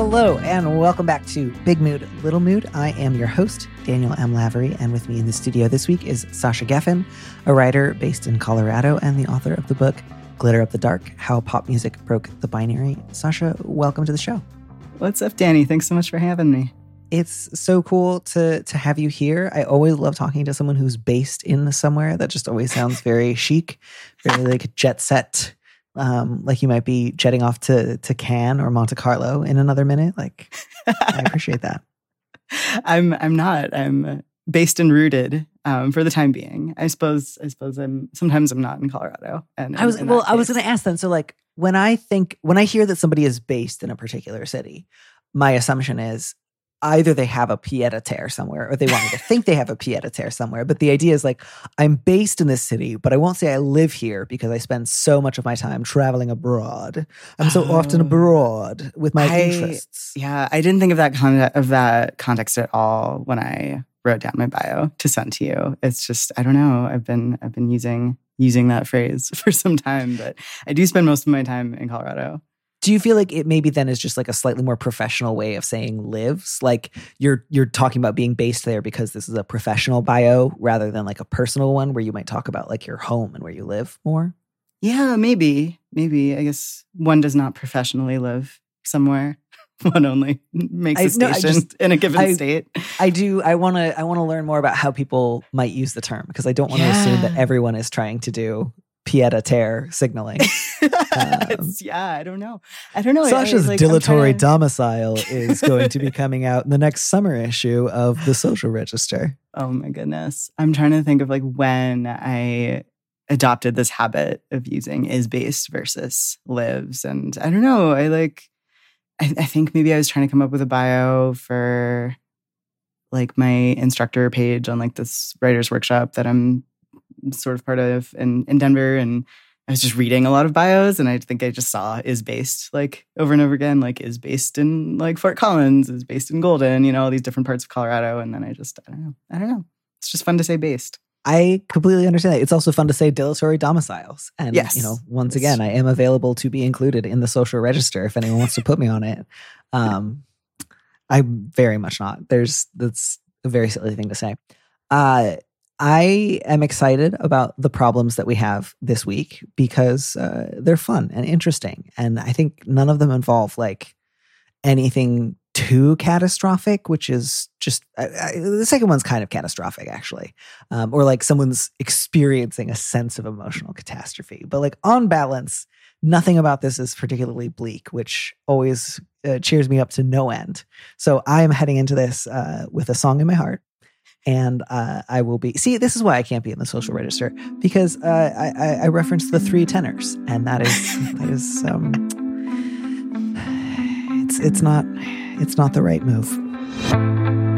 Hello, and welcome back to Big Mood, Little Mood. I am your host, Daniel M. Lavery, and with me in the studio this week is Sasha Geffen, a writer based in Colorado and the author of the book Glitter Up the Dark How Pop Music Broke the Binary. Sasha, welcome to the show. What's up, Danny? Thanks so much for having me. It's so cool to to have you here. I always love talking to someone who's based in somewhere. That just always sounds very chic, very like jet set um, like you might be jetting off to to Cannes or Monte Carlo in another minute. Like, I appreciate that. I'm I'm not. I'm based and rooted um, for the time being. I suppose. I suppose I'm. Sometimes I'm not in Colorado. And I was well. I was going to ask then. So like when I think when I hear that somebody is based in a particular city, my assumption is either they have a pied a terre somewhere or they want me to think they have a pied a terre somewhere. But the idea is like, I'm based in this city, but I won't say I live here because I spend so much of my time traveling abroad. I'm so often oh. abroad with my I, interests. Yeah, I didn't think of that con- of that context at all when I wrote down my bio to send to you. It's just I don't know. I've been I've been using using that phrase for some time, but I do spend most of my time in Colorado do you feel like it maybe then is just like a slightly more professional way of saying lives like you're you're talking about being based there because this is a professional bio rather than like a personal one where you might talk about like your home and where you live more yeah maybe maybe i guess one does not professionally live somewhere one only makes I, a station no, just, in a given I, state. I do. I want to. I want to learn more about how people might use the term because I don't want to yeah. assume that everyone is trying to do pied a terre signaling. Um, yeah, I don't know. I don't know. Sasha's like, dilatory to... domicile is going to be coming out in the next summer issue of the Social Register. Oh my goodness. I'm trying to think of like when I adopted this habit of using is based versus lives. And I don't know. I like, I, I think maybe I was trying to come up with a bio for like my instructor page on like this writer's workshop that I'm sort of part of in, in Denver. And I was just reading a lot of bios and I think I just saw is based like over and over again, like is based in like Fort Collins, is based in Golden, you know, all these different parts of Colorado. And then I just, I don't know. I don't know. It's just fun to say based. I completely understand that. It's also fun to say dilatory domiciles. And, yes. you know, once again, I am available to be included in the social register if anyone wants to put me on it. Um, I'm very much not. There's, that's a very silly thing to say. Uh, I am excited about the problems that we have this week because uh, they're fun and interesting. And I think none of them involve like anything too catastrophic, which is just uh, the second one's kind of catastrophic, actually, um, or like someone's experiencing a sense of emotional catastrophe. But like on balance, nothing about this is particularly bleak, which always uh, cheers me up to no end. So I am heading into this uh, with a song in my heart and uh, I will be. See, this is why I can't be in the social register because uh, I, I, I referenced the three tenors, and that is that is um, it's it's not it's not the right move.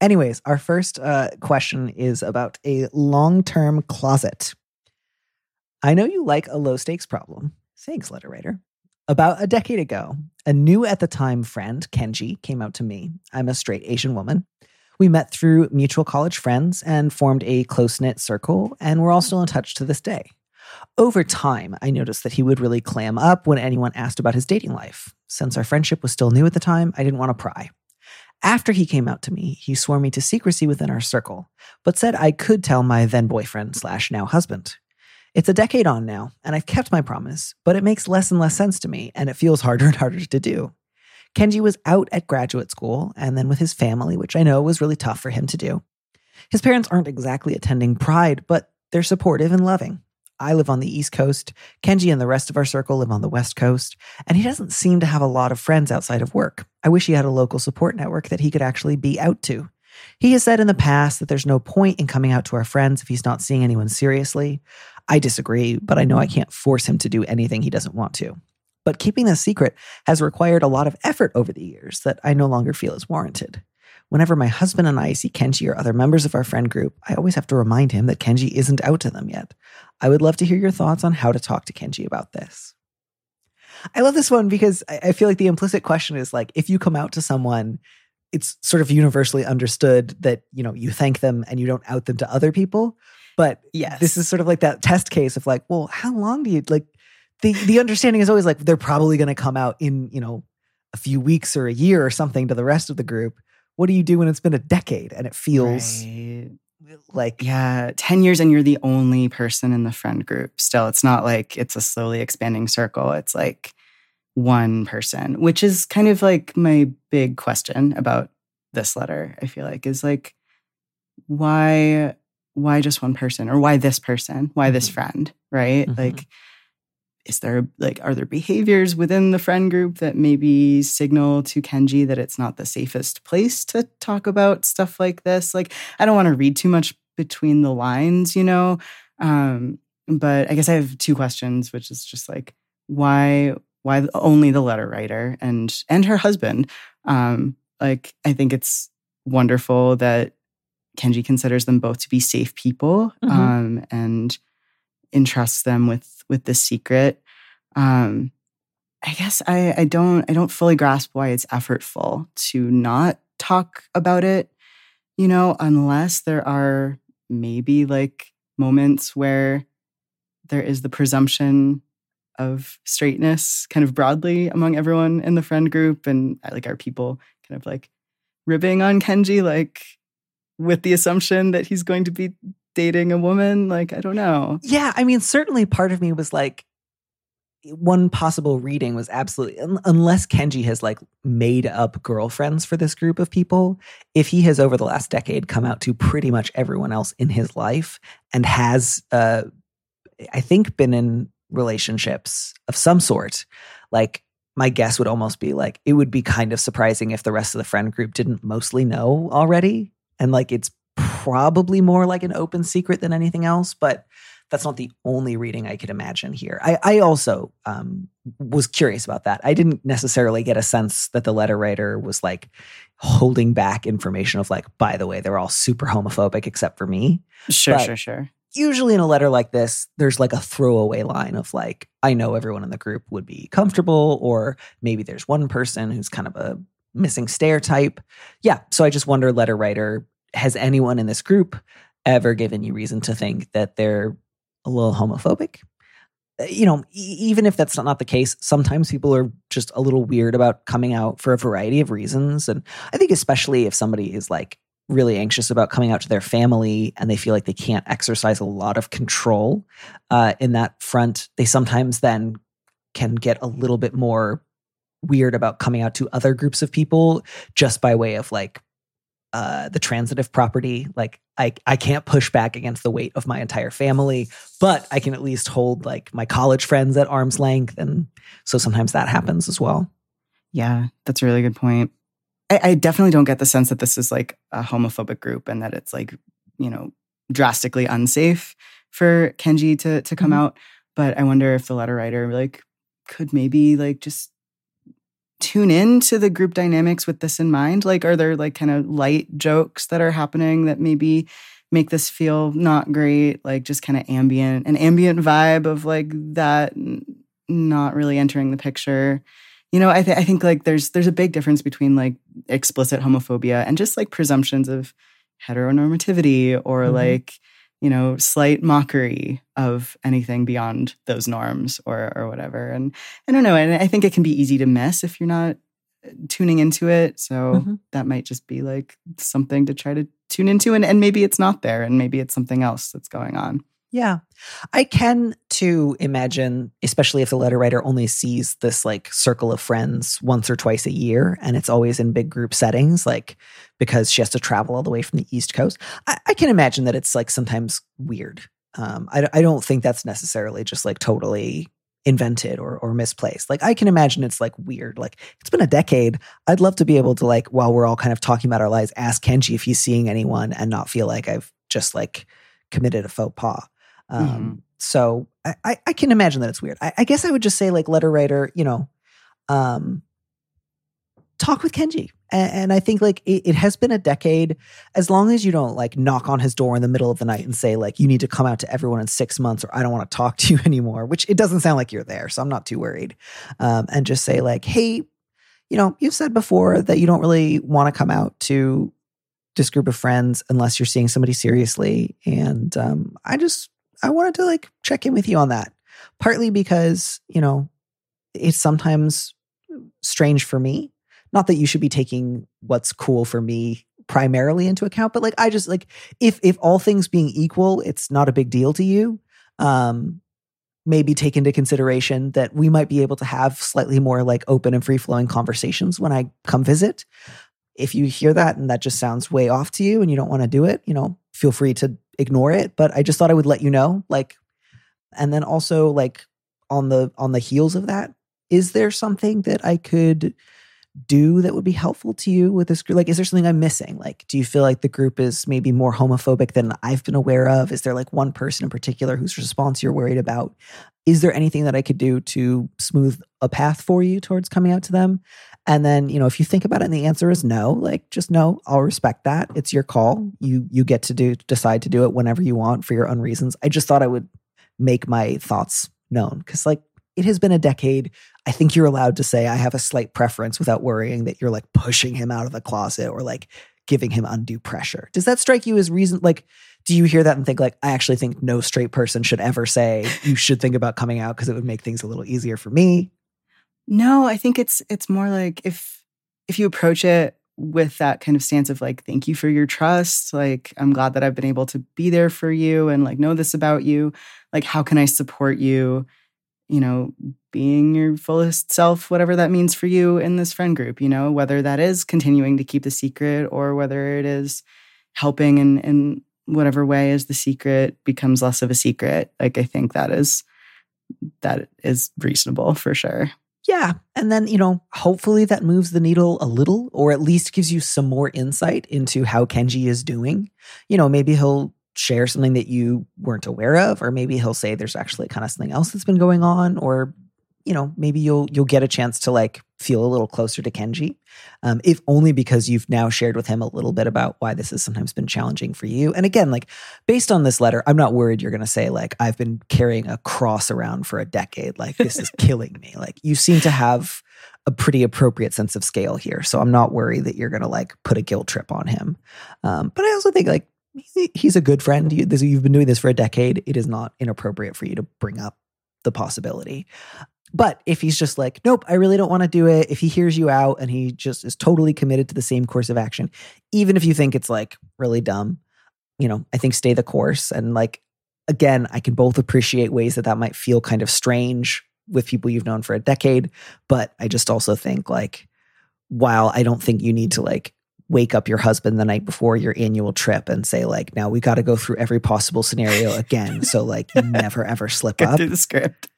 Anyways, our first uh, question is about a long term closet. I know you like a low stakes problem. Thanks, letter writer. About a decade ago, a new at the time friend, Kenji, came out to me. I'm a straight Asian woman. We met through mutual college friends and formed a close knit circle, and we're all still in touch to this day. Over time, I noticed that he would really clam up when anyone asked about his dating life. Since our friendship was still new at the time, I didn't want to pry. After he came out to me, he swore me to secrecy within our circle, but said I could tell my then boyfriend slash now husband. It's a decade on now, and I've kept my promise, but it makes less and less sense to me, and it feels harder and harder to do. Kenji was out at graduate school and then with his family, which I know was really tough for him to do. His parents aren't exactly attending Pride, but they're supportive and loving. I live on the East Coast, Kenji and the rest of our circle live on the West Coast, and he doesn't seem to have a lot of friends outside of work. I wish he had a local support network that he could actually be out to. He has said in the past that there's no point in coming out to our friends if he's not seeing anyone seriously. I disagree, but I know I can't force him to do anything he doesn't want to. But keeping this secret has required a lot of effort over the years that I no longer feel is warranted. Whenever my husband and I see Kenji or other members of our friend group, I always have to remind him that Kenji isn't out to them yet. I would love to hear your thoughts on how to talk to Kenji about this. I love this one because I feel like the implicit question is like, if you come out to someone, it's sort of universally understood that, you know, you thank them and you don't out them to other people. But yes. this is sort of like that test case of like, well, how long do you like the the understanding is always like they're probably going to come out in, you know, a few weeks or a year or something to the rest of the group. What do you do when it's been a decade and it feels right. Like yeah, 10 years and you're the only person in the friend group. Still, it's not like it's a slowly expanding circle. It's like one person, which is kind of like my big question about this letter, I feel like is like why why just one person or why this person why this mm-hmm. friend right mm-hmm. like is there like are there behaviors within the friend group that maybe signal to kenji that it's not the safest place to talk about stuff like this? Like i don't want to read too much between the lines you know? Um but i guess i have two questions which is just like why why only the letter writer and and her husband? Um like i think it's wonderful that Kenji considers them both to be safe people mm-hmm. um, and entrusts them with with the secret. Um, I guess I, I don't I don't fully grasp why it's effortful to not talk about it, you know, unless there are maybe like moments where there is the presumption of straightness kind of broadly among everyone in the friend group and like are people kind of like ribbing on Kenji like with the assumption that he's going to be dating a woman. Like, I don't know. Yeah. I mean, certainly part of me was like, one possible reading was absolutely unless Kenji has like made up girlfriends for this group of people, if he has over the last decade come out to pretty much everyone else in his life and has uh I think been in relationships of some sort, like my guess would almost be like it would be kind of surprising if the rest of the friend group didn't mostly know already and like it's probably more like an open secret than anything else but that's not the only reading i could imagine here i, I also um, was curious about that i didn't necessarily get a sense that the letter writer was like holding back information of like by the way they're all super homophobic except for me sure but sure sure usually in a letter like this there's like a throwaway line of like i know everyone in the group would be comfortable or maybe there's one person who's kind of a missing stair type. Yeah. So I just wonder, letter writer, has anyone in this group ever given you reason to think that they're a little homophobic? Uh, you know, e- even if that's not the case, sometimes people are just a little weird about coming out for a variety of reasons. And I think, especially if somebody is like really anxious about coming out to their family and they feel like they can't exercise a lot of control uh, in that front, they sometimes then can get a little bit more weird about coming out to other groups of people just by way of like uh, the transitive property. Like I, I can't push back against the weight of my entire family, but I can at least hold like my college friends at arm's length. And so sometimes that happens as well. Yeah, that's a really good point. I, I definitely don't get the sense that this is like a homophobic group and that it's like, you know, drastically unsafe for Kenji to to come mm-hmm. out. But I wonder if the letter writer like could maybe like just tune in to the group dynamics with this in mind? Like, are there like kind of light jokes that are happening that maybe make this feel not great? Like, just kind of ambient, an ambient vibe of like that not really entering the picture. You know, I, th- I think like there's there's a big difference between like explicit homophobia and just like presumptions of heteronormativity or mm-hmm. like you know slight mockery of anything beyond those norms or or whatever and i don't know and i think it can be easy to miss if you're not uh, tuning into it so mm-hmm. that might just be like something to try to tune into and, and maybe it's not there and maybe it's something else that's going on yeah. I can to imagine, especially if the letter writer only sees this like circle of friends once or twice a year and it's always in big group settings, like because she has to travel all the way from the East Coast. I, I can imagine that it's like sometimes weird. Um, I, I don't think that's necessarily just like totally invented or, or misplaced. Like I can imagine it's like weird. Like it's been a decade. I'd love to be able to like, while we're all kind of talking about our lives, ask Kenji if he's seeing anyone and not feel like I've just like committed a faux pas. Um, mm-hmm. So I, I, can imagine that it's weird. I, I, guess I would just say like letter writer, you know, um, talk with Kenji. And, and I think like it, it, has been a decade. As long as you don't like knock on his door in the middle of the night and say like you need to come out to everyone in six months or I don't want to talk to you anymore, which it doesn't sound like you're there, so I'm not too worried. Um, and just say like, hey, you know, you've said before that you don't really want to come out to this group of friends unless you're seeing somebody seriously, and um, I just I wanted to like check in with you on that. Partly because, you know, it's sometimes strange for me. Not that you should be taking what's cool for me primarily into account, but like I just like if if all things being equal, it's not a big deal to you. Um maybe take into consideration that we might be able to have slightly more like open and free flowing conversations when I come visit. If you hear that and that just sounds way off to you and you don't want to do it, you know, feel free to ignore it, but I just thought I would let you know. Like, and then also like on the on the heels of that, is there something that I could do that would be helpful to you with this group? Like, is there something I'm missing? Like, do you feel like the group is maybe more homophobic than I've been aware of? Is there like one person in particular whose response you're worried about? Is there anything that I could do to smooth a path for you towards coming out to them? And then, you know, if you think about it and the answer is no, like just no, I'll respect that. It's your call. Mm-hmm. You you get to do decide to do it whenever you want for your own reasons. I just thought I would make my thoughts known cuz like it has been a decade. I think you're allowed to say I have a slight preference without worrying that you're like pushing him out of the closet or like giving him undue pressure. Does that strike you as reason like do you hear that and think like I actually think no straight person should ever say you should think about coming out because it would make things a little easier for me? No, I think it's it's more like if if you approach it with that kind of stance of like thank you for your trust, like I'm glad that I've been able to be there for you and like know this about you, like how can I support you, you know, being your fullest self whatever that means for you in this friend group, you know, whether that is continuing to keep the secret or whether it is helping in in whatever way as the secret becomes less of a secret. Like I think that is that is reasonable for sure. Yeah. And then, you know, hopefully that moves the needle a little, or at least gives you some more insight into how Kenji is doing. You know, maybe he'll share something that you weren't aware of, or maybe he'll say there's actually kind of something else that's been going on, or you know maybe you'll you'll get a chance to like feel a little closer to Kenji, um, if only because you've now shared with him a little bit about why this has sometimes been challenging for you. And again, like based on this letter, I'm not worried you're going to say like I've been carrying a cross around for a decade. Like this is killing me. Like you seem to have a pretty appropriate sense of scale here, so I'm not worried that you're going to like put a guilt trip on him. Um, but I also think like he's a good friend. You, this, you've been doing this for a decade. It is not inappropriate for you to bring up the possibility. But if he's just like, nope, I really don't want to do it, if he hears you out and he just is totally committed to the same course of action, even if you think it's like really dumb, you know, I think stay the course. And like, again, I can both appreciate ways that that might feel kind of strange with people you've known for a decade. But I just also think like, while I don't think you need to like wake up your husband the night before your annual trip and say like now we got to go through every possible scenario again so like you never ever slip up the script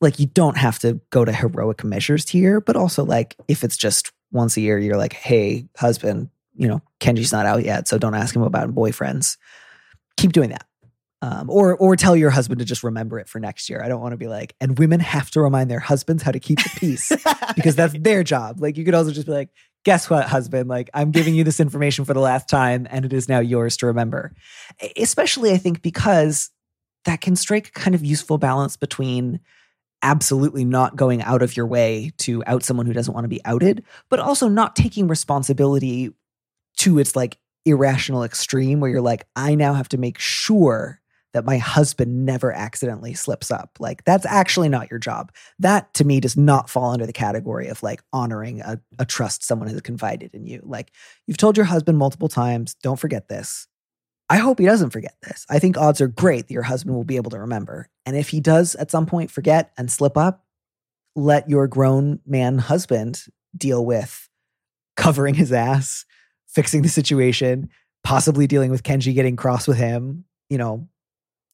like you don't have to go to heroic measures here, but also like if it's just once a year, you're like, hey, husband, you know, Kenji's not out yet, so don't ask him about boyfriends. Keep doing that. Um, or or tell your husband to just remember it for next year. I don't want to be like, and women have to remind their husbands how to keep the peace because that's their job. Like you could also just be like, guess what, husband? Like I'm giving you this information for the last time, and it is now yours to remember. Especially, I think, because that can strike a kind of useful balance between absolutely not going out of your way to out someone who doesn't want to be outed, but also not taking responsibility to its like irrational extreme where you're like, I now have to make sure that my husband never accidentally slips up. Like, that's actually not your job. That to me does not fall under the category of like honoring a, a trust someone has confided in you. Like, you've told your husband multiple times, don't forget this. I hope he doesn't forget this. I think odds are great that your husband will be able to remember. And if he does at some point forget and slip up, let your grown man husband deal with covering his ass, fixing the situation, possibly dealing with Kenji getting cross with him. You know,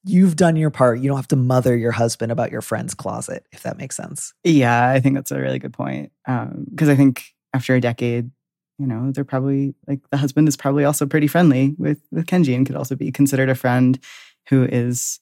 you've done your part. You don't have to mother your husband about your friend's closet, if that makes sense. Yeah, I think that's a really good point. Because um, I think after a decade, you know, they're probably like the husband is probably also pretty friendly with with Kenji and could also be considered a friend who is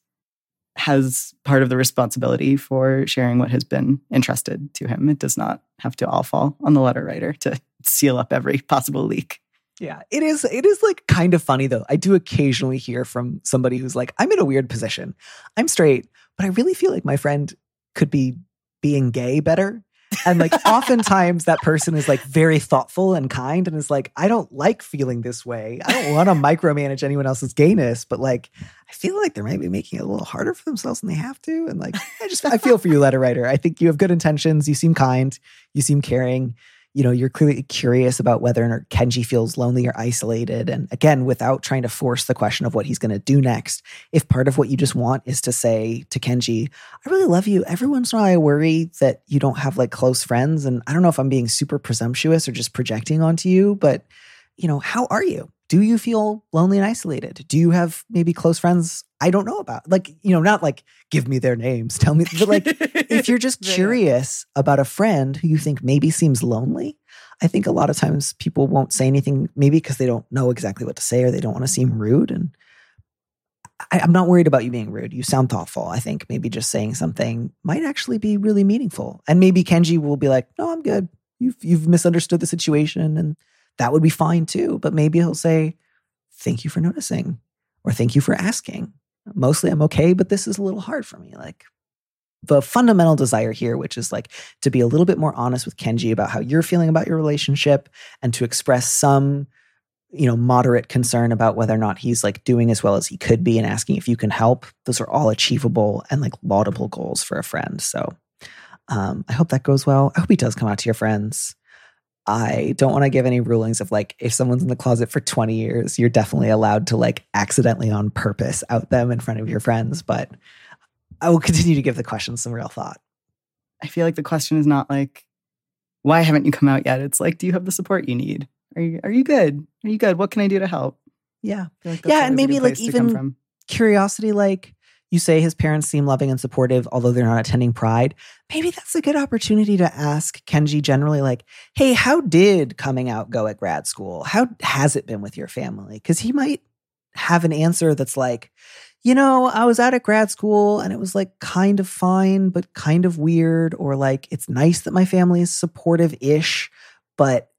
has part of the responsibility for sharing what has been entrusted to him. It does not have to all fall on the letter writer to seal up every possible leak. Yeah, it is. It is like kind of funny though. I do occasionally hear from somebody who's like, "I'm in a weird position. I'm straight, but I really feel like my friend could be being gay better." And like oftentimes that person is like very thoughtful and kind and is like, I don't like feeling this way. I don't want to micromanage anyone else's gayness, but like I feel like they're maybe making it a little harder for themselves than they have to. And like I just I feel for you, letter writer. I think you have good intentions. You seem kind. You seem caring you know, you're clearly curious about whether or not Kenji feels lonely or isolated. And again, without trying to force the question of what he's going to do next, if part of what you just want is to say to Kenji, I really love you. Every once in a while, I worry that you don't have like close friends. And I don't know if I'm being super presumptuous or just projecting onto you, but, you know, how are you? Do you feel lonely and isolated? Do you have maybe close friends I don't know about. Like, you know, not like give me their names, tell me, but like if you're just curious about a friend who you think maybe seems lonely, I think a lot of times people won't say anything, maybe because they don't know exactly what to say or they don't want to seem rude. And I, am not worried about you being rude. You sound thoughtful. I think maybe just saying something might actually be really meaningful. And maybe Kenji will be like, no, I'm good. You've, you've misunderstood the situation and that would be fine too. But maybe he'll say, thank you for noticing or thank you for asking mostly I'm okay, but this is a little hard for me. Like the fundamental desire here, which is like to be a little bit more honest with Kenji about how you're feeling about your relationship and to express some, you know, moderate concern about whether or not he's like doing as well as he could be and asking if you can help. Those are all achievable and like laudable goals for a friend. So um, I hope that goes well. I hope he does come out to your friends. I don't want to give any rulings of like if someone's in the closet for 20 years, you're definitely allowed to like accidentally on purpose out them in front of your friends. But I will continue to give the question some real thought. I feel like the question is not like, why haven't you come out yet? It's like, do you have the support you need? Are you are you good? Are you good? What can I do to help? Yeah. Like yeah, and maybe like even curiosity like you say his parents seem loving and supportive, although they're not attending Pride. Maybe that's a good opportunity to ask Kenji generally, like, hey, how did coming out go at grad school? How has it been with your family? Because he might have an answer that's like, you know, I was out at grad school and it was like kind of fine, but kind of weird. Or like, it's nice that my family is supportive ish, but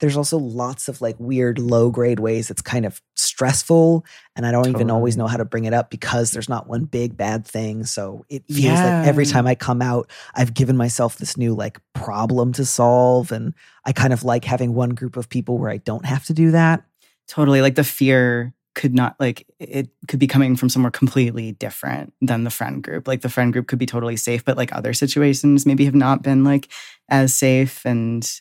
there's also lots of like weird low grade ways it's kind of stressful and i don't totally. even always know how to bring it up because there's not one big bad thing so it feels yeah. like every time i come out i've given myself this new like problem to solve and i kind of like having one group of people where i don't have to do that totally like the fear could not like it could be coming from somewhere completely different than the friend group like the friend group could be totally safe but like other situations maybe have not been like as safe and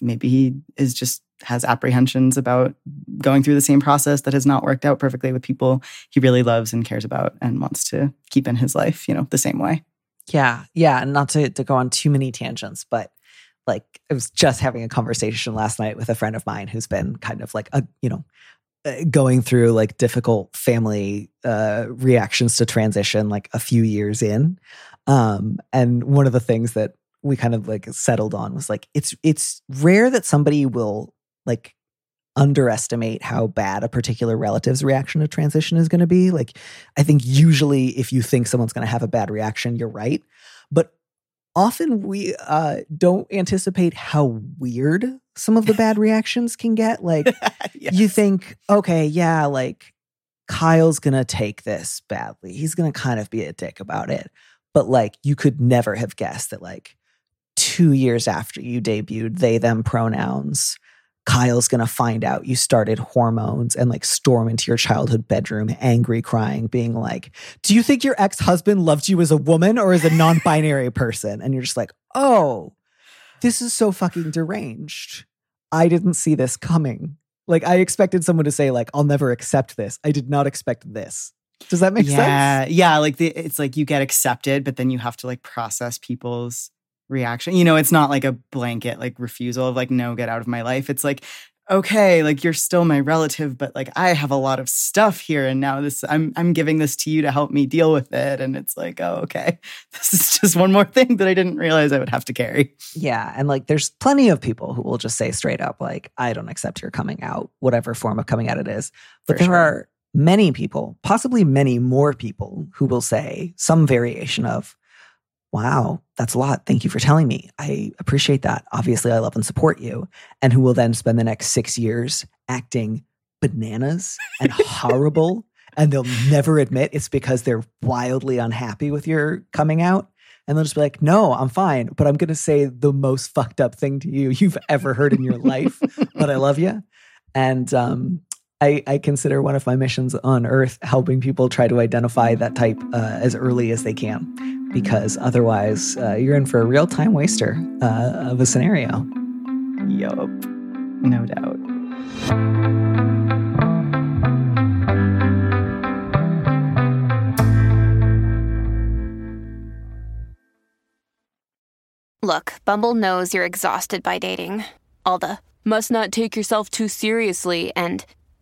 maybe he is just has apprehensions about going through the same process that has not worked out perfectly with people he really loves and cares about and wants to keep in his life, you know, the same way. Yeah. Yeah. And not to, to go on too many tangents, but like I was just having a conversation last night with a friend of mine who's been kind of like a, you know, uh, going through like difficult family uh, reactions to transition like a few years in. Um, and one of the things that we kind of like settled on was like it's it's rare that somebody will like underestimate how bad a particular relative's reaction to transition is going to be. Like, I think usually if you think someone's going to have a bad reaction, you're right. But often we uh, don't anticipate how weird some of the bad reactions can get. Like, yes. you think, okay, yeah, like Kyle's going to take this badly. He's going to kind of be a dick about it. But like, you could never have guessed that, like, two years after you debuted they, them pronouns, Kyle's to find out you started hormones and like storm into your childhood bedroom, angry, crying, being like, Do you think your ex husband loved you as a woman or as a non binary person? And you're just like, Oh, this is so fucking deranged. I didn't see this coming. Like, I expected someone to say, like, I'll never accept this. I did not expect this. Does that make yeah, sense? Yeah. Yeah. Like, the, it's like you get accepted, but then you have to like process people's reaction. You know, it's not like a blanket like refusal of like, no, get out of my life. It's like, okay, like you're still my relative, but like I have a lot of stuff here and now this I'm I'm giving this to you to help me deal with it. And it's like, oh, okay. This is just one more thing that I didn't realize I would have to carry. Yeah. And like there's plenty of people who will just say straight up, like, I don't accept your coming out, whatever form of coming out it is. But For there sure. are many people, possibly many more people, who will say some variation of, wow, that's a lot. Thank you for telling me. I appreciate that. Obviously, I love and support you. And who will then spend the next six years acting bananas and horrible. and they'll never admit it's because they're wildly unhappy with your coming out. And they'll just be like, no, I'm fine, but I'm going to say the most fucked up thing to you you've ever heard in your life, but I love you. And um, I, I, consider one of my missions on Earth helping people try to identify that type uh, as early as they can because otherwise uh, you're in for a real time waster uh, of a scenario. Yup, no doubt. Look, Bumble knows you're exhausted by dating. All the must not take yourself too seriously and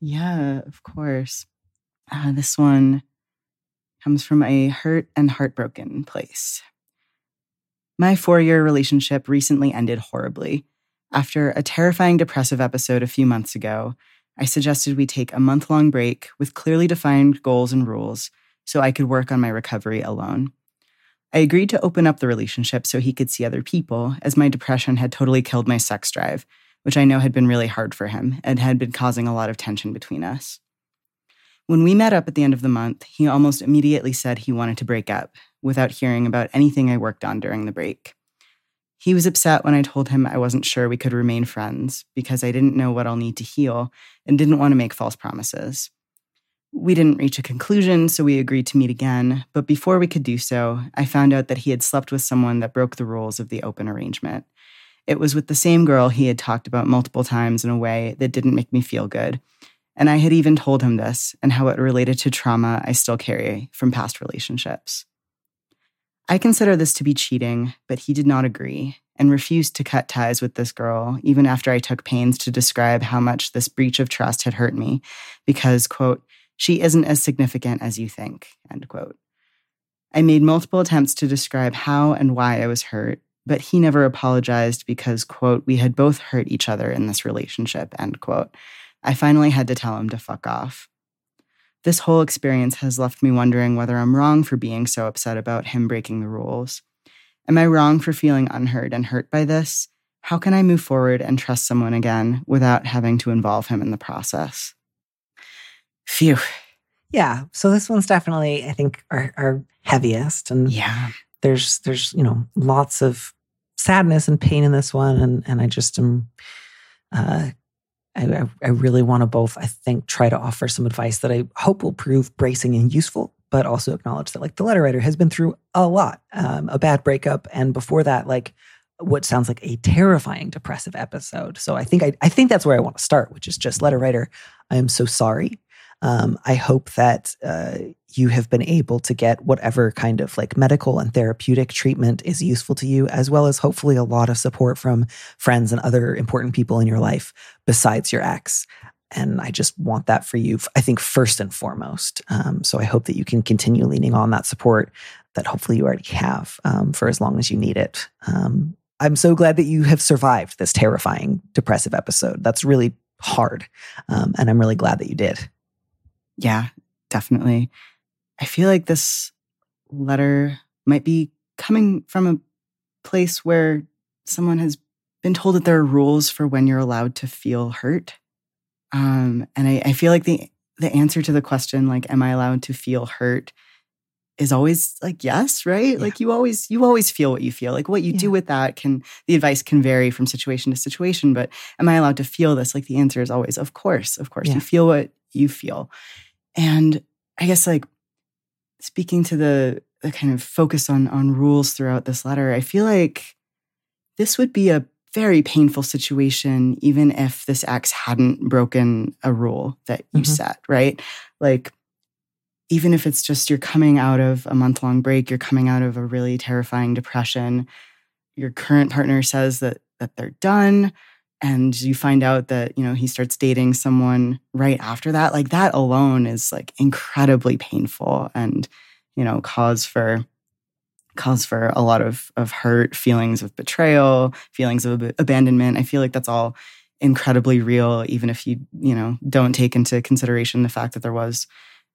Yeah, of course. Uh, this one comes from a hurt and heartbroken place. My four year relationship recently ended horribly. After a terrifying depressive episode a few months ago, I suggested we take a month long break with clearly defined goals and rules so I could work on my recovery alone. I agreed to open up the relationship so he could see other people, as my depression had totally killed my sex drive, which I know had been really hard for him and had been causing a lot of tension between us. When we met up at the end of the month, he almost immediately said he wanted to break up, without hearing about anything I worked on during the break. He was upset when I told him I wasn't sure we could remain friends because I didn't know what I'll need to heal and didn't want to make false promises. We didn't reach a conclusion, so we agreed to meet again. But before we could do so, I found out that he had slept with someone that broke the rules of the open arrangement. It was with the same girl he had talked about multiple times in a way that didn't make me feel good. And I had even told him this and how it related to trauma I still carry from past relationships. I consider this to be cheating, but he did not agree and refused to cut ties with this girl, even after I took pains to describe how much this breach of trust had hurt me, because, quote, she isn't as significant as you think, end quote. I made multiple attempts to describe how and why I was hurt, but he never apologized because, quote, we had both hurt each other in this relationship, end quote. I finally had to tell him to fuck off. This whole experience has left me wondering whether I'm wrong for being so upset about him breaking the rules. Am I wrong for feeling unheard and hurt by this? How can I move forward and trust someone again without having to involve him in the process? Phew. Yeah. So this one's definitely, I think, our, our heaviest. And yeah, there's there's you know lots of sadness and pain in this one, and and I just am. Uh, I, I really want to both, I think, try to offer some advice that I hope will prove bracing and useful, but also acknowledge that, like, the letter writer has been through a lot, um, a bad breakup, and before that, like, what sounds like a terrifying depressive episode. So I think I, I think that's where I want to start, which is just letter writer. I am so sorry. Um, I hope that uh, you have been able to get whatever kind of like medical and therapeutic treatment is useful to you, as well as hopefully a lot of support from friends and other important people in your life besides your ex. And I just want that for you, I think, first and foremost. Um, so I hope that you can continue leaning on that support that hopefully you already have um, for as long as you need it. Um, I'm so glad that you have survived this terrifying depressive episode. That's really hard. Um, and I'm really glad that you did. Yeah, definitely. I feel like this letter might be coming from a place where someone has been told that there are rules for when you're allowed to feel hurt. Um, and I, I feel like the the answer to the question, like, am I allowed to feel hurt, is always like yes, right? Yeah. Like you always you always feel what you feel. Like what you yeah. do with that can the advice can vary from situation to situation, but am I allowed to feel this? Like the answer is always of course, of course. Yeah. You feel what you feel. And I guess like speaking to the the kind of focus on on rules throughout this letter, I feel like this would be a very painful situation even if this ex hadn't broken a rule that you mm-hmm. set, right? Like even if it's just you're coming out of a month long break, you're coming out of a really terrifying depression, your current partner says that that they're done and you find out that you know he starts dating someone right after that like that alone is like incredibly painful and you know cause for cause for a lot of of hurt feelings of betrayal feelings of ab- abandonment. I feel like that's all incredibly real even if you you know don't take into consideration the fact that there was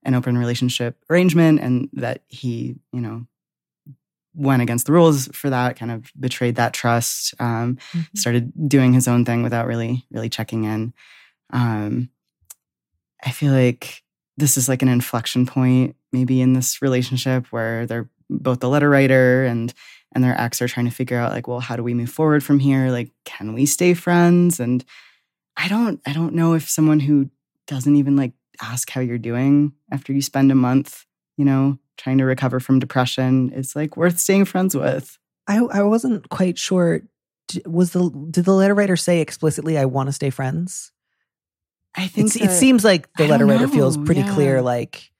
an open relationship arrangement and that he you know went against the rules for that, kind of betrayed that trust, um, mm-hmm. started doing his own thing without really, really checking in. Um, I feel like this is like an inflection point, maybe in this relationship where they're both the letter writer and and their ex are trying to figure out like, well, how do we move forward from here? Like, can we stay friends? And I don't, I don't know if someone who doesn't even like ask how you're doing after you spend a month, you know, trying to recover from depression is like worth staying friends with. I I wasn't quite sure. Was the did the letter writer say explicitly, "I want to stay friends"? I think that, it seems like the letter writer feels pretty yeah. clear. Like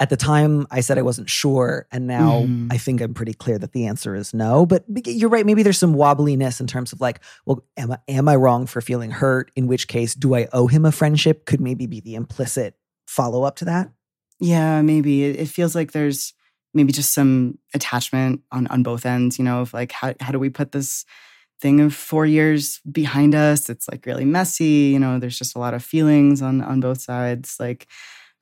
at the time, I said I wasn't sure, and now mm. I think I'm pretty clear that the answer is no. But you're right. Maybe there's some wobbliness in terms of like, well, am I am I wrong for feeling hurt? In which case, do I owe him a friendship? Could maybe be the implicit follow up to that. Yeah, maybe it, feels like there's maybe just some attachment on on both ends. You know, of like how how do we put this thing of four years behind us? It's like really messy. You know, there's just a lot of feelings on on both sides. Like,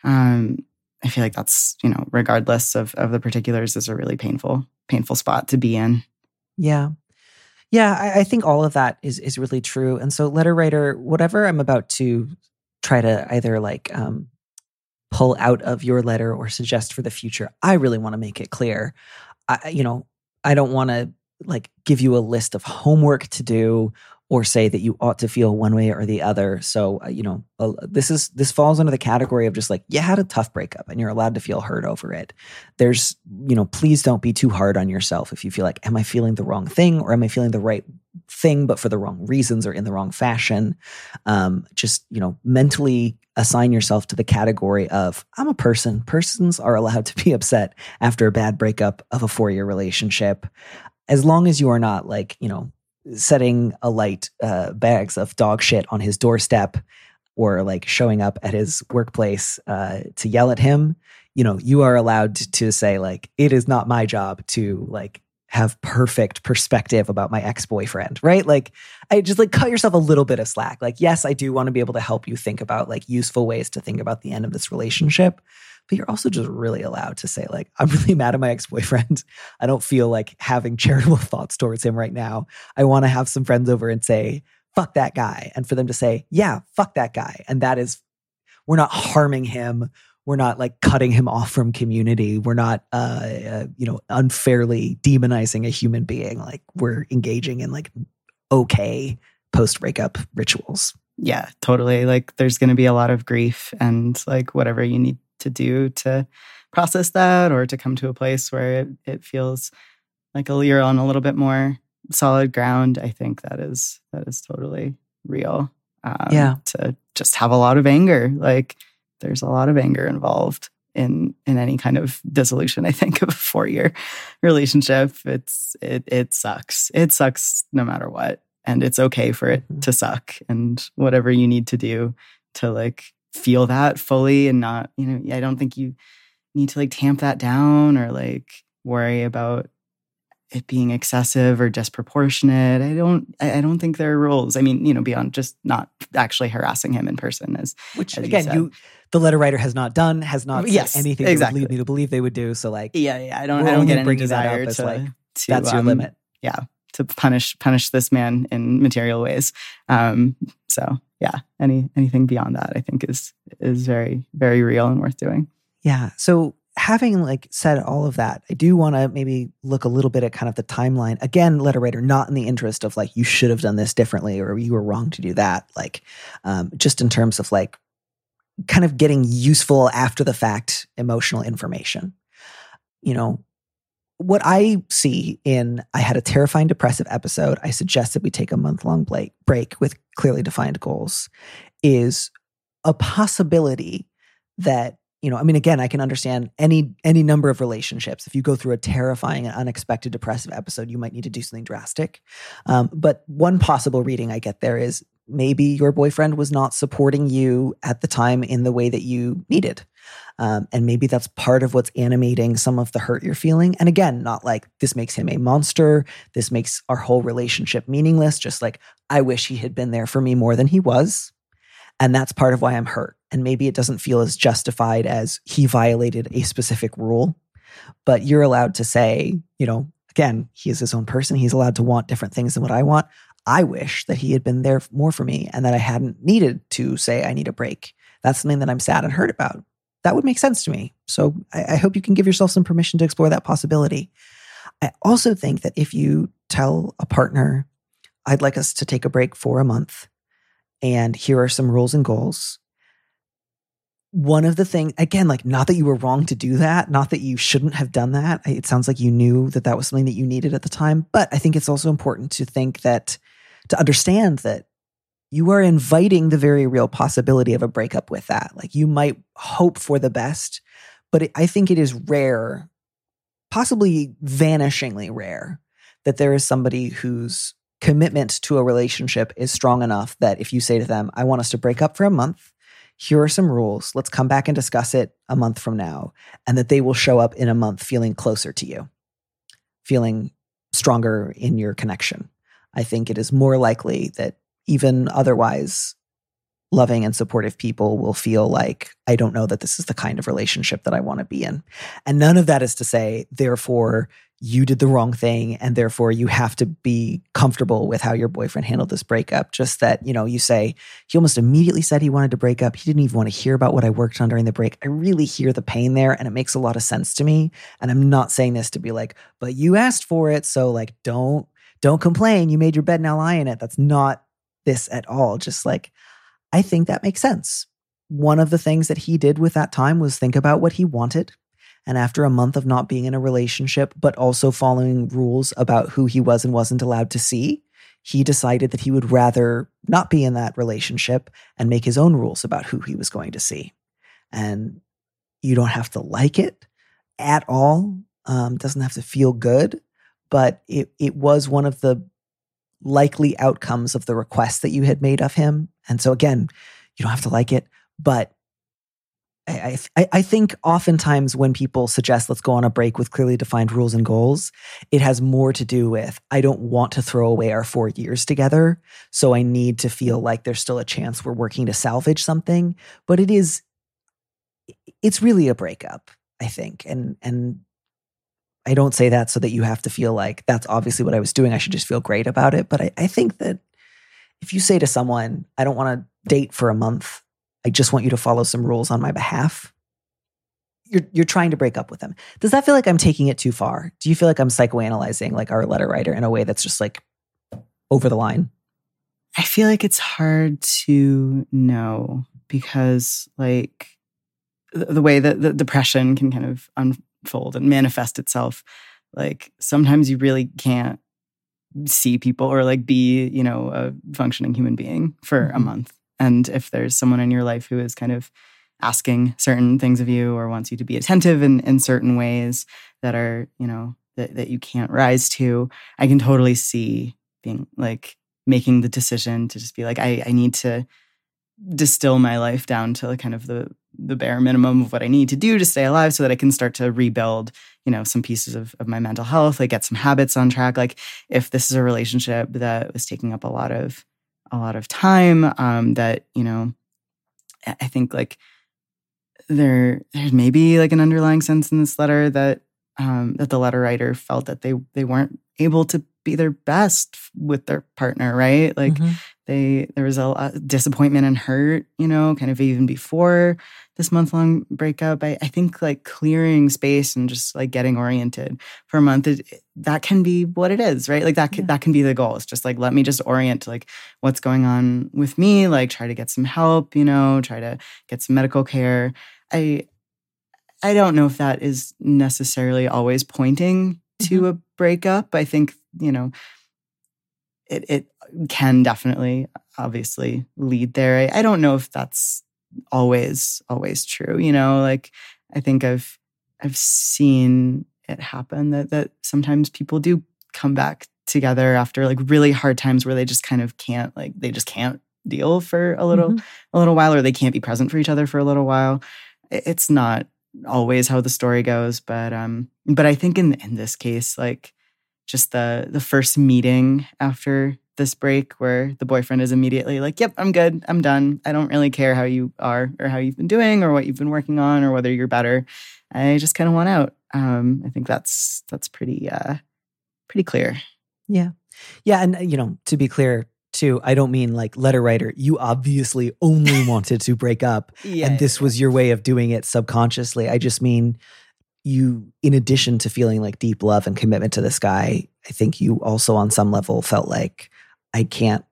um, I feel like that's you know, regardless of of the particulars, is a really painful painful spot to be in. Yeah. Yeah, I, I think all of that is is really true. And so, letter writer, whatever I'm about to try to either like um, pull out of your letter or suggest for the future. I really want to make it clear. I, you know, I don't want to like give you a list of homework to do or say that you ought to feel one way or the other. So, uh, you know, uh, this is this falls under the category of just like you had a tough breakup and you're allowed to feel hurt over it. There's, you know, please don't be too hard on yourself if you feel like am I feeling the wrong thing or am I feeling the right thing but for the wrong reasons or in the wrong fashion. Um, just, you know, mentally assign yourself to the category of I'm a person. Persons are allowed to be upset after a bad breakup of a 4-year relationship as long as you are not like, you know, setting alight uh, bags of dog shit on his doorstep or like showing up at his workplace uh, to yell at him you know you are allowed to say like it is not my job to like have perfect perspective about my ex-boyfriend right? Like i just like cut yourself a little bit of slack. Like yes i do want to be able to help you think about like useful ways to think about the end of this relationship but you're also just really allowed to say like i'm really mad at my ex-boyfriend. I don't feel like having charitable thoughts towards him right now. I want to have some friends over and say fuck that guy and for them to say yeah fuck that guy. And that is we're not harming him we're not like cutting him off from community. We're not uh, uh, you know unfairly demonizing a human being. Like we're engaging in like okay post breakup rituals. Yeah totally. Like there's going to be a lot of grief and like whatever you need to do to process that or to come to a place where it, it feels like a, you're on a little bit more solid ground i think that is that is totally real um, yeah. to just have a lot of anger. Like there's a lot of anger involved in in any kind of dissolution i think of a four year relationship. It's it it sucks. It sucks no matter what. And it's okay for it mm-hmm. to suck and whatever you need to do to like feel that fully and not you know i don't think you need to like tamp that down or like worry about it being excessive or disproportionate. I don't I don't think there are rules. I mean, you know, beyond just not actually harassing him in person as which as again, you, you, the letter writer has not done, has not yes, anything exactly. that would lead me to believe they would do. So like Yeah, yeah. I don't I don't get any desire to, like, to that's um, your limit. Yeah. To punish punish this man in material ways. Um so yeah, any anything beyond that I think is is very, very real and worth doing. Yeah. So having like said all of that, I do want to maybe look a little bit at kind of the timeline. Again, letter writer, not in the interest of like you should have done this differently or you were wrong to do that. Like, um, just in terms of like kind of getting useful after the fact emotional information. You know, what I see in I had a terrifying depressive episode. I suggest that we take a month long break with clearly defined goals. Is a possibility that you know, I mean, again, I can understand any any number of relationships. If you go through a terrifying and unexpected depressive episode, you might need to do something drastic. Um, but one possible reading I get there is maybe your boyfriend was not supporting you at the time in the way that you needed. Um, and maybe that's part of what's animating some of the hurt you're feeling. And again, not like this makes him a monster. This makes our whole relationship meaningless. Just like, I wish he had been there for me more than he was. And that's part of why I'm hurt. And maybe it doesn't feel as justified as he violated a specific rule. But you're allowed to say, you know, again, he is his own person. He's allowed to want different things than what I want. I wish that he had been there more for me and that I hadn't needed to say, I need a break. That's something that I'm sad and hurt about. That would make sense to me. So I, I hope you can give yourself some permission to explore that possibility. I also think that if you tell a partner, I'd like us to take a break for a month, and here are some rules and goals. One of the things, again, like not that you were wrong to do that, not that you shouldn't have done that. It sounds like you knew that that was something that you needed at the time. But I think it's also important to think that, to understand that you are inviting the very real possibility of a breakup with that. Like you might hope for the best, but it, I think it is rare, possibly vanishingly rare, that there is somebody whose commitment to a relationship is strong enough that if you say to them, I want us to break up for a month, here are some rules, let's come back and discuss it a month from now, and that they will show up in a month feeling closer to you, feeling stronger in your connection. I think it is more likely that even otherwise loving and supportive people will feel like, I don't know that this is the kind of relationship that I want to be in. And none of that is to say, therefore, you did the wrong thing and therefore you have to be comfortable with how your boyfriend handled this breakup. Just that you know you say he almost immediately said he wanted to break up. He didn't even want to hear about what i worked on during the break. I really hear the pain there and it makes a lot of sense to me. And i'm not saying this to be like but you asked for it so like don't don't complain. You made your bed now lie in it. That's not this at all. Just like i think that makes sense one of the things that he did with that time was think about what he wanted and after a month of not being in a relationship, but also following rules about who he was and wasn't allowed to see, he decided that he would rather not be in that relationship and make his own rules about who he was going to see. And you don't have to like it at all. Um, doesn't have to feel good, but it it was one of the likely outcomes of the request that you had made of him. And so again, you don't have to like it, but I, I, I think oftentimes when people suggest let's go on a break with clearly defined rules and goals, it has more to do with I don't want to throw away our four years together. So I need to feel like there's still a chance we're working to salvage something. But it is, it's really a breakup, I think. And, and I don't say that so that you have to feel like that's obviously what I was doing. I should just feel great about it. But I, I think that if you say to someone, I don't want to date for a month I just want you to follow some rules on my behalf. you're you're trying to break up with them. Does that feel like I'm taking it too far? Do you feel like I'm psychoanalyzing like our letter writer in a way that's just like over the line? I feel like it's hard to know because like the, the way that the depression can kind of unfold and manifest itself like sometimes you really can't see people or like be, you know, a functioning human being for mm-hmm. a month. And if there's someone in your life who is kind of asking certain things of you or wants you to be attentive in, in certain ways that are, you know, that, that you can't rise to, I can totally see being like making the decision to just be like, I, I need to distill my life down to kind of the the bare minimum of what I need to do to stay alive so that I can start to rebuild, you know, some pieces of, of my mental health, like get some habits on track. Like if this is a relationship that was taking up a lot of a lot of time, um, that, you know, I think like there there's maybe like an underlying sense in this letter that um that the letter writer felt that they they weren't able to be their best with their partner, right? Like mm-hmm. They there was a lot of disappointment and hurt, you know, kind of even before this month long breakup. I, I think like clearing space and just like getting oriented for a month, it, that can be what it is, right? Like that can, yeah. that can be the goal. It's just like let me just orient to like what's going on with me, like try to get some help, you know, try to get some medical care. I I don't know if that is necessarily always pointing to mm-hmm. a breakup. I think, you know, it it can definitely obviously lead there. I, I don't know if that's always always true, you know, like I think I've I've seen it happen that that sometimes people do come back together after like really hard times where they just kind of can't like they just can't deal for a little mm-hmm. a little while or they can't be present for each other for a little while. It's not always how the story goes, but um but I think in in this case like just the the first meeting after this break where the boyfriend is immediately like, "Yep, I'm good. I'm done. I don't really care how you are or how you've been doing or what you've been working on or whether you're better. I just kind of want out." Um I think that's that's pretty uh pretty clear. Yeah. Yeah, and you know, to be clear, too, I don't mean like letter writer. You obviously only wanted to break up, yeah, and this yeah. was your way of doing it subconsciously. I just mean you, in addition to feeling like deep love and commitment to this guy, I think you also, on some level, felt like I can't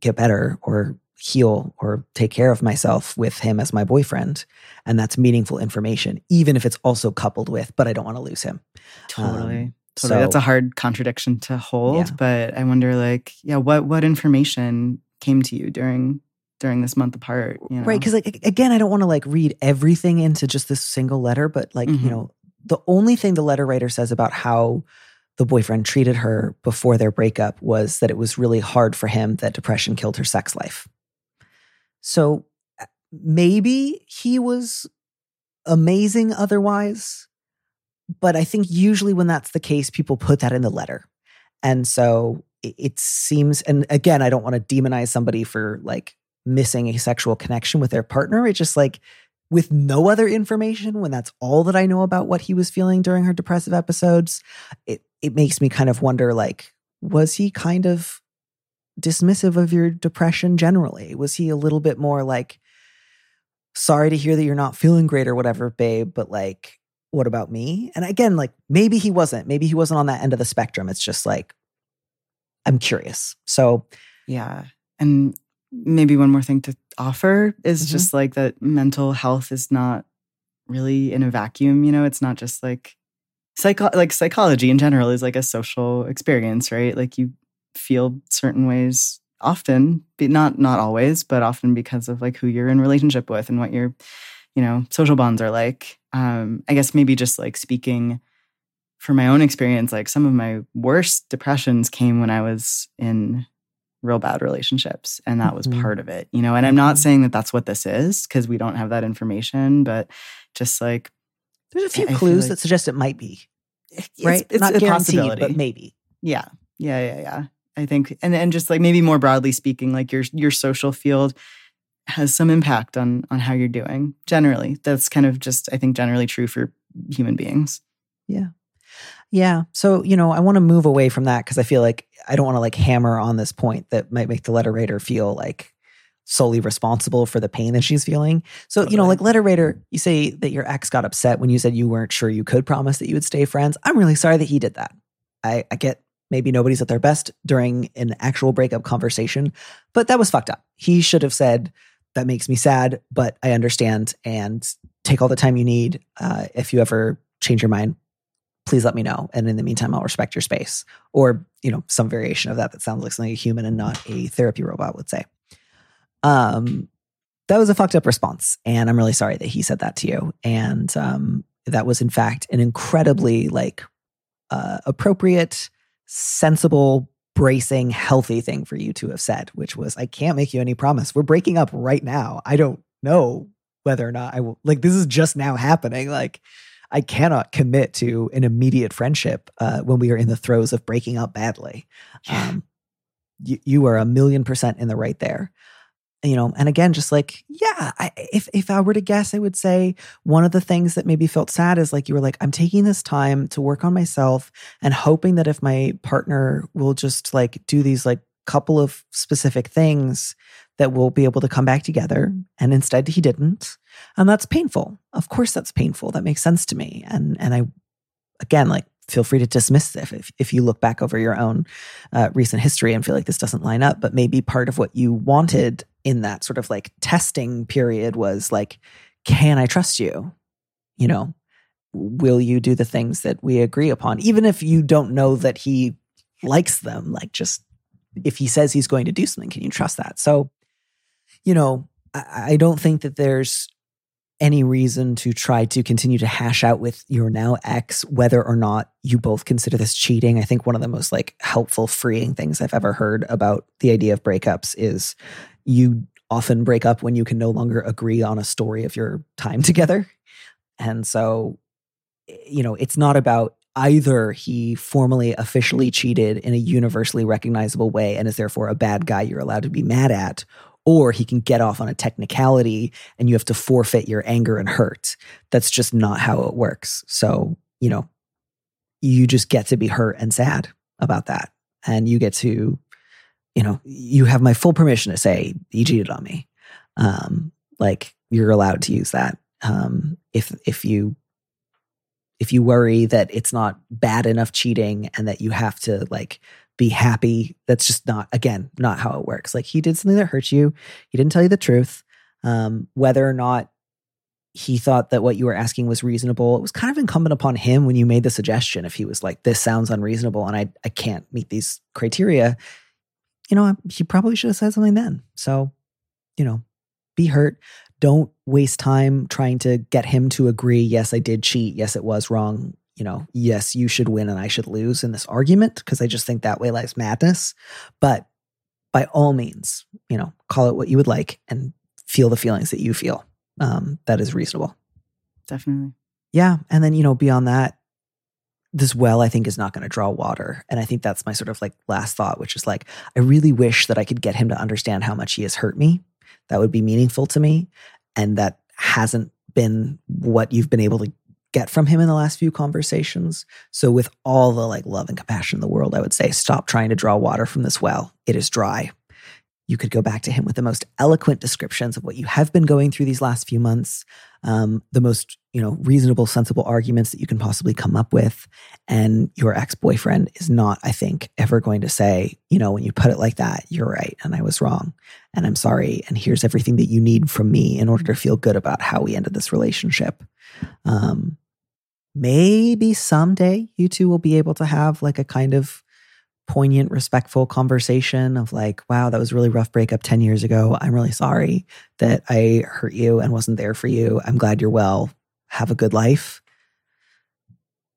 get better or heal or take care of myself with him as my boyfriend. And that's meaningful information, even if it's also coupled with, but I don't want to lose him. Totally. Um, Totally. So, that's a hard contradiction to hold, yeah. but I wonder like, yeah, what what information came to you during during this month apart, you know? Right, cuz like again, I don't want to like read everything into just this single letter, but like, mm-hmm. you know, the only thing the letter writer says about how the boyfriend treated her before their breakup was that it was really hard for him that depression killed her sex life. So maybe he was amazing otherwise but I think usually when that's the case, people put that in the letter. And so it, seems, and again, I don't want to demonize somebody for like missing a sexual connection with their partner. It's just like with no other information, when that's all that I know about what he was feeling during her depressive episodes, it, it makes me kind of wonder like, was he kind of dismissive of your depression generally? Was he a little bit more like, sorry to hear that you're not feeling great or whatever, babe, but like, what about me? And again, like maybe he wasn't. Maybe he wasn't on that end of the spectrum. It's just like, I'm curious. So, yeah. And maybe one more thing to offer is mm-hmm. just like that mental health is not really in a vacuum. You know, it's not just like psycho like psychology in general is like a social experience, right? Like you feel certain ways often, but not not always, but often because of like who you're in relationship with and what your you know social bonds are like um, I guess maybe just like speaking for my own experience, like some of my worst depressions came when I was in real bad relationships. And that was mm-hmm. part of it, you know. And I'm not mm-hmm. saying that that's what this is because we don't have that information, but just like there's a few I clues like that suggest it might be, it's, right? It's not a guaranteed, but maybe. Yeah, yeah, yeah, yeah. I think, and and just like maybe more broadly speaking, like your your social field has some impact on on how you're doing generally that's kind of just i think generally true for human beings yeah yeah so you know i want to move away from that because i feel like i don't want to like hammer on this point that might make the letter writer feel like solely responsible for the pain that she's feeling. So, you know, like letter writer, you say that your ex got upset when you said you weren't sure you could promise that you would stay friends. I'm really sorry that he did that. I, I get maybe nobody's at their best during an actual breakup conversation, but that was fucked up. He should have said, that makes me sad, but I understand and take all the time you need. Uh, if you ever change your mind, please let me know. And in the meantime, I'll respect your space or, you know, some variation of that that sounds like something a human and not a therapy robot would say. Um, that was a fucked up response. And I'm really sorry that he said that to you. And um, that was, in fact, an incredibly like uh, appropriate, sensible, bracing, healthy thing for you to have said, which was, I can't make you any promise. We're breaking up right now. I don't know whether or not I will, like, this is just now happening. Like, I cannot commit to an immediate friendship uh, when we are in the throes of breaking up badly. Um, you, you are a million percent in the right there you know and again just like yeah I, if if i were to guess i would say one of the things that maybe felt sad is like you were like i'm taking this time to work on myself and hoping that if my partner will just like do these like couple of specific things that we'll be able to come back together and instead he didn't and that's painful of course that's painful that makes sense to me and and i again like feel free to dismiss if, if, you look back over your own uh, recent history and feel like this doesn't line up. But maybe part of what you wanted in that sort of like testing period was like, can I trust you? You know, will you do the things that we agree upon? Even if you don't know that he likes them, like just if he says he's going to do something, can you trust that? So, you know, I, I don't think that there's any reason to try to continue to hash out with your now ex whether or not you both consider this cheating. I think one of the most like helpful freeing things I've ever heard about the idea of breakups is you often break up when you can no longer agree on a story of your time together. And so eh, you know, it's not about either he formally officially cheated in a universally recognizable way and is therefore a bad guy you're allowed to be mad at or he can get off on a technicality and you have to forfeit your anger and hurt. That's just not how it works. So, you know, you just get to be hurt and sad about that. And you get to, you know, you have my full permission to say he cheated on me. Um, like you're allowed to use that. Um, if if you if you worry that it's not bad enough cheating and that you have to like be happy. That's just not, again, not how it works. Like he did something that hurt you. He didn't tell you the truth. Um, whether or not he thought that what you were asking was reasonable, it was kind of incumbent upon him when you made the suggestion. If he was like, this sounds unreasonable and I, I can't meet these criteria, you know, he probably should have said something then. So, you know, be hurt. Don't waste time trying to get him to agree. Yes, I did cheat. Yes, it was wrong you know, yes, you should win and I should lose in this argument because I just think that way lies madness. But by all means, you know, call it what you would like and feel the feelings that you feel. Um, that is reasonable. Definitely. Yeah. And then, you know, beyond that, this well, I think, is not going to draw water. And I think that's my sort of like last thought, which is like, I really wish that I could get him to understand how much he has hurt me. That would be meaningful to me. And that hasn't been what you've been able to get from him in the last few conversations. So, with all the like love and compassion in the world, I would say stop trying to draw water from this well. It is dry. You could go back to him with the most eloquent descriptions of what you have been going through these last few months, um, the most you know reasonable, sensible arguments that you can possibly come up with. And your ex boyfriend is not, I think, ever going to say, you know, when you put it like that, you're right, and I was wrong, and I'm sorry, and here's everything that you need from me in order to feel good about how we ended this relationship. Um, maybe someday you two will be able to have like a kind of poignant, respectful conversation of like, wow, that was really rough breakup 10 years ago. I'm really sorry that I hurt you and wasn't there for you. I'm glad you're well. Have a good life.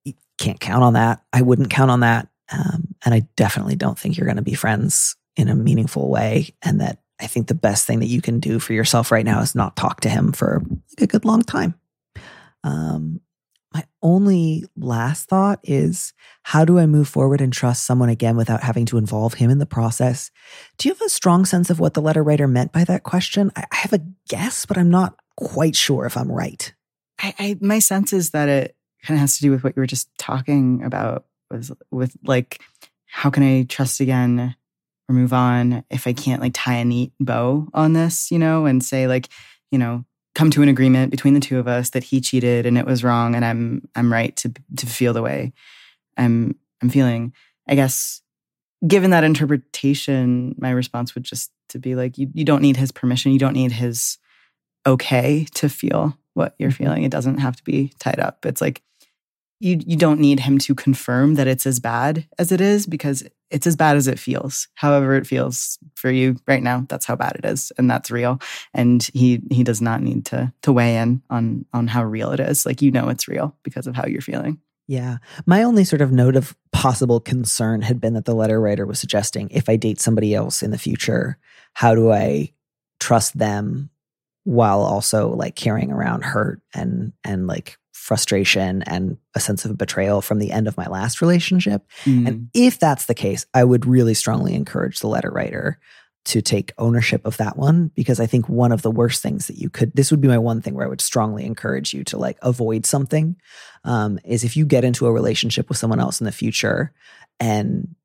You can't count on that. I wouldn't count on that. Um, and I definitely don't think you're going to be friends in a meaningful way. And that I think the best thing that you can do for yourself right now is not talk to him for like a good long time. Um, my only last thought is how do I move forward and trust someone again without having to involve him in the process? Do you have a strong sense of what the letter writer meant by that question? I, have a guess, but I'm not quite sure if I'm right. I, I my sense is that it kind of has to do with what you were just talking about was with like how can I trust again or move on if I can't like tie a neat bow on this, you know, and say like, you know, come to an agreement between the two of us that he cheated and it was wrong and I'm I'm right to to feel the way I'm I'm feeling. I guess given that interpretation, my response would just to be like you you don't need his permission, you don't need his okay to feel what you're mm-hmm. feeling. It doesn't have to be tied up. It's like you you don't need him to confirm that it's as bad as it is because it's as bad as it feels. However it feels for you right now, that's how bad it is and that's real. And he he does not need to to weigh in on on how real it is. Like you know it's real because of how you're feeling. Yeah. My only sort of note of possible concern had been that the letter writer was suggesting if I date somebody else in the future, how do I trust them while also like carrying around hurt and and like frustration and a sense of betrayal from the end of my last relationship. Mm. And if that's the case, I would really strongly encourage the letter writer to take ownership of that one because I think one of the worst things that you could this would be my one thing where I would strongly encourage you to like avoid something um, is if you get into a relationship with someone else in the future and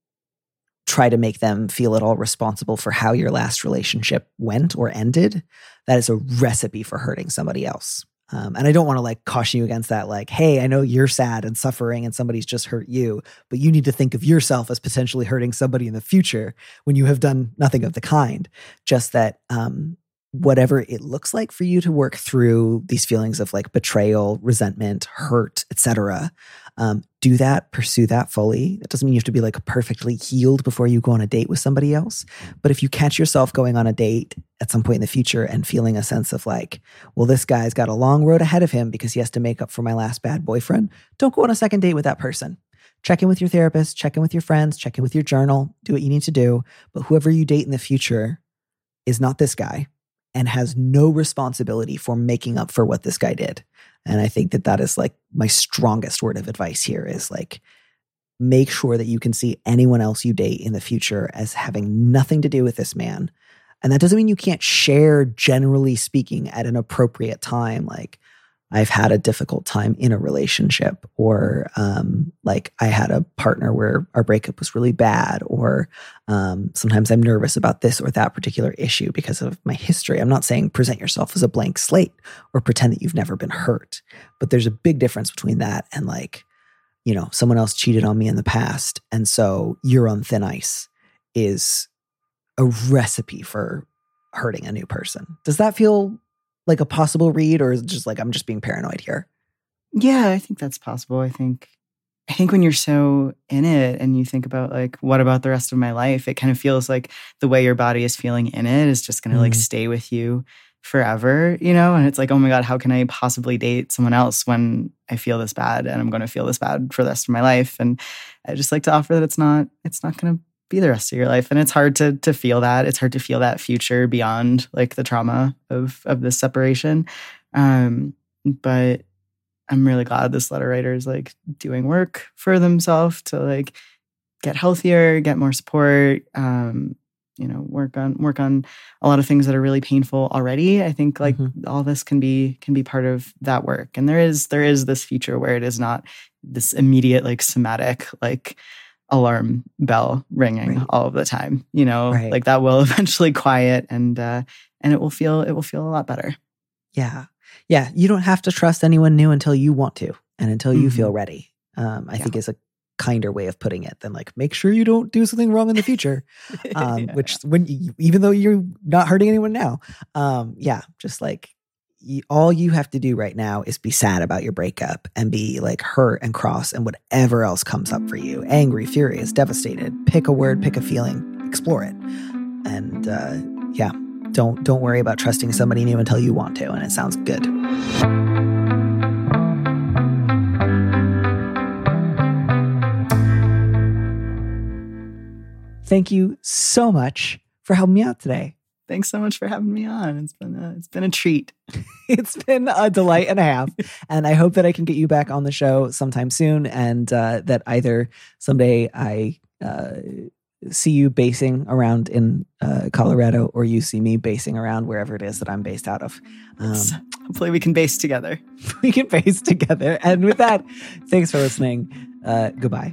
try to make them feel at all responsible for how your last relationship went or ended, that is a recipe for hurting somebody else. Um, and I don't want to like caution you against that. Like, hey, I know you're sad and suffering and somebody's just hurt you, but you need to think of yourself as potentially hurting somebody in the future when you have done nothing of the kind. Just that um, whatever it looks like for you to work through these feelings of like betrayal, resentment, hurt, etc. Um, do that, pursue that fully. That doesn't mean you have to be like perfectly healed before you go on a date with somebody else. But if you catch yourself going on a date at some point in the future and feeling a sense of like, well, this guy's got a long road ahead of him because he has to make up for my last bad boyfriend, don't go on a second date with that person. Check in with your therapist, check in with your friends, check in with your journal, do what you need to do. But whoever you date in the future is not this guy and has no responsibility for making up for what this guy did. And I think that that is like my strongest word of advice here is like, make sure that you can see anyone else you date in the future as having nothing to do with this man. And that doesn't mean you can't share, generally speaking, at an appropriate time. Like, I've had a difficult time in a relationship, or um, like I had a partner where our breakup was really bad, or um, sometimes I'm nervous about this or that particular issue because of my history. I'm not saying present yourself as a blank slate or pretend that you've never been hurt, but there's a big difference between that and like, you know, someone else cheated on me in the past. And so you're on thin ice is a recipe for hurting a new person. Does that feel like a possible read, or is it just like I'm just being paranoid here? Yeah, I think that's possible. I think I think when you're so in it and you think about like what about the rest of my life, it kind of feels like the way your body is feeling in it is just going to mm. like stay with you forever, you know? And it's like, oh my God, how can I possibly date someone else when I feel this bad and I'm going to feel this bad for the rest of my life? And I just like to offer that it's not, it's not going to be the rest of your life. And it's hard to to feel that. It's hard to feel that future beyond like the trauma of of this separation. Um, but I'm really glad this letter writer is like doing work for themselves to like get healthier, get more support, um, you know, work on work on a lot of things that are really painful already. I think like mm-hmm. all this can be can be part of that work. And there is there is this future where it is not this immediate like somatic like alarm bell ringing right. all of the time you know right. like that will eventually quiet and uh and it will feel it will feel a lot better yeah yeah you don't have to trust anyone new until you want to and until you mm-hmm. feel ready um i yeah. think is a kinder way of putting it than like make sure you don't do something wrong in the future um yeah, which yeah. when you, even though you're not hurting anyone now um yeah just like all you have to do right now is be sad about your breakup and be like hurt and cross and whatever else comes up for you angry, furious, devastated. Pick a word, pick a feeling, explore it. And uh, yeah, don't don't worry about trusting somebody new until you want to and it sounds good. Thank you so much for helping me out today thanks so much for having me on. It's been a, it's been a treat. it's been a delight and a half, and I hope that I can get you back on the show sometime soon, and uh, that either someday I. Uh, see you basing around in uh, Colorado, or you see me basing around wherever it is that I'm based out of. Um, Hopefully, we can base together. we can base together. And with that, thanks for listening. Uh, goodbye.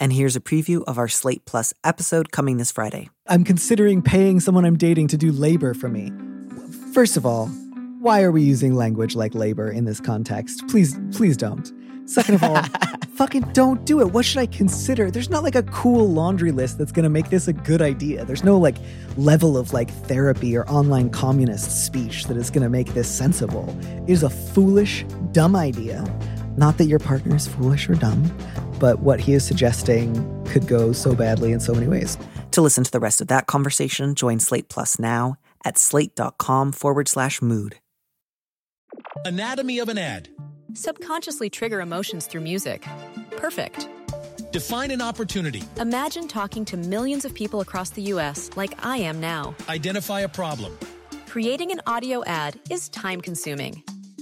And here's a preview of our Slate Plus episode coming this Friday. I'm considering paying someone I'm dating to do labor for me. First of all, why are we using language like labor in this context? Please, please don't. Second of all, fucking don't do it. What should I consider? There's not like a cool laundry list that's gonna make this a good idea. There's no like level of like therapy or online communist speech that is gonna make this sensible. It is a foolish, dumb idea. Not that your partner is foolish or dumb, but what he is suggesting could go so badly in so many ways. To listen to the rest of that conversation, join Slate Plus now at slate.com forward slash mood. Anatomy of an ad. Subconsciously trigger emotions through music. Perfect. Define an opportunity. Imagine talking to millions of people across the U.S. like I am now. Identify a problem. Creating an audio ad is time consuming.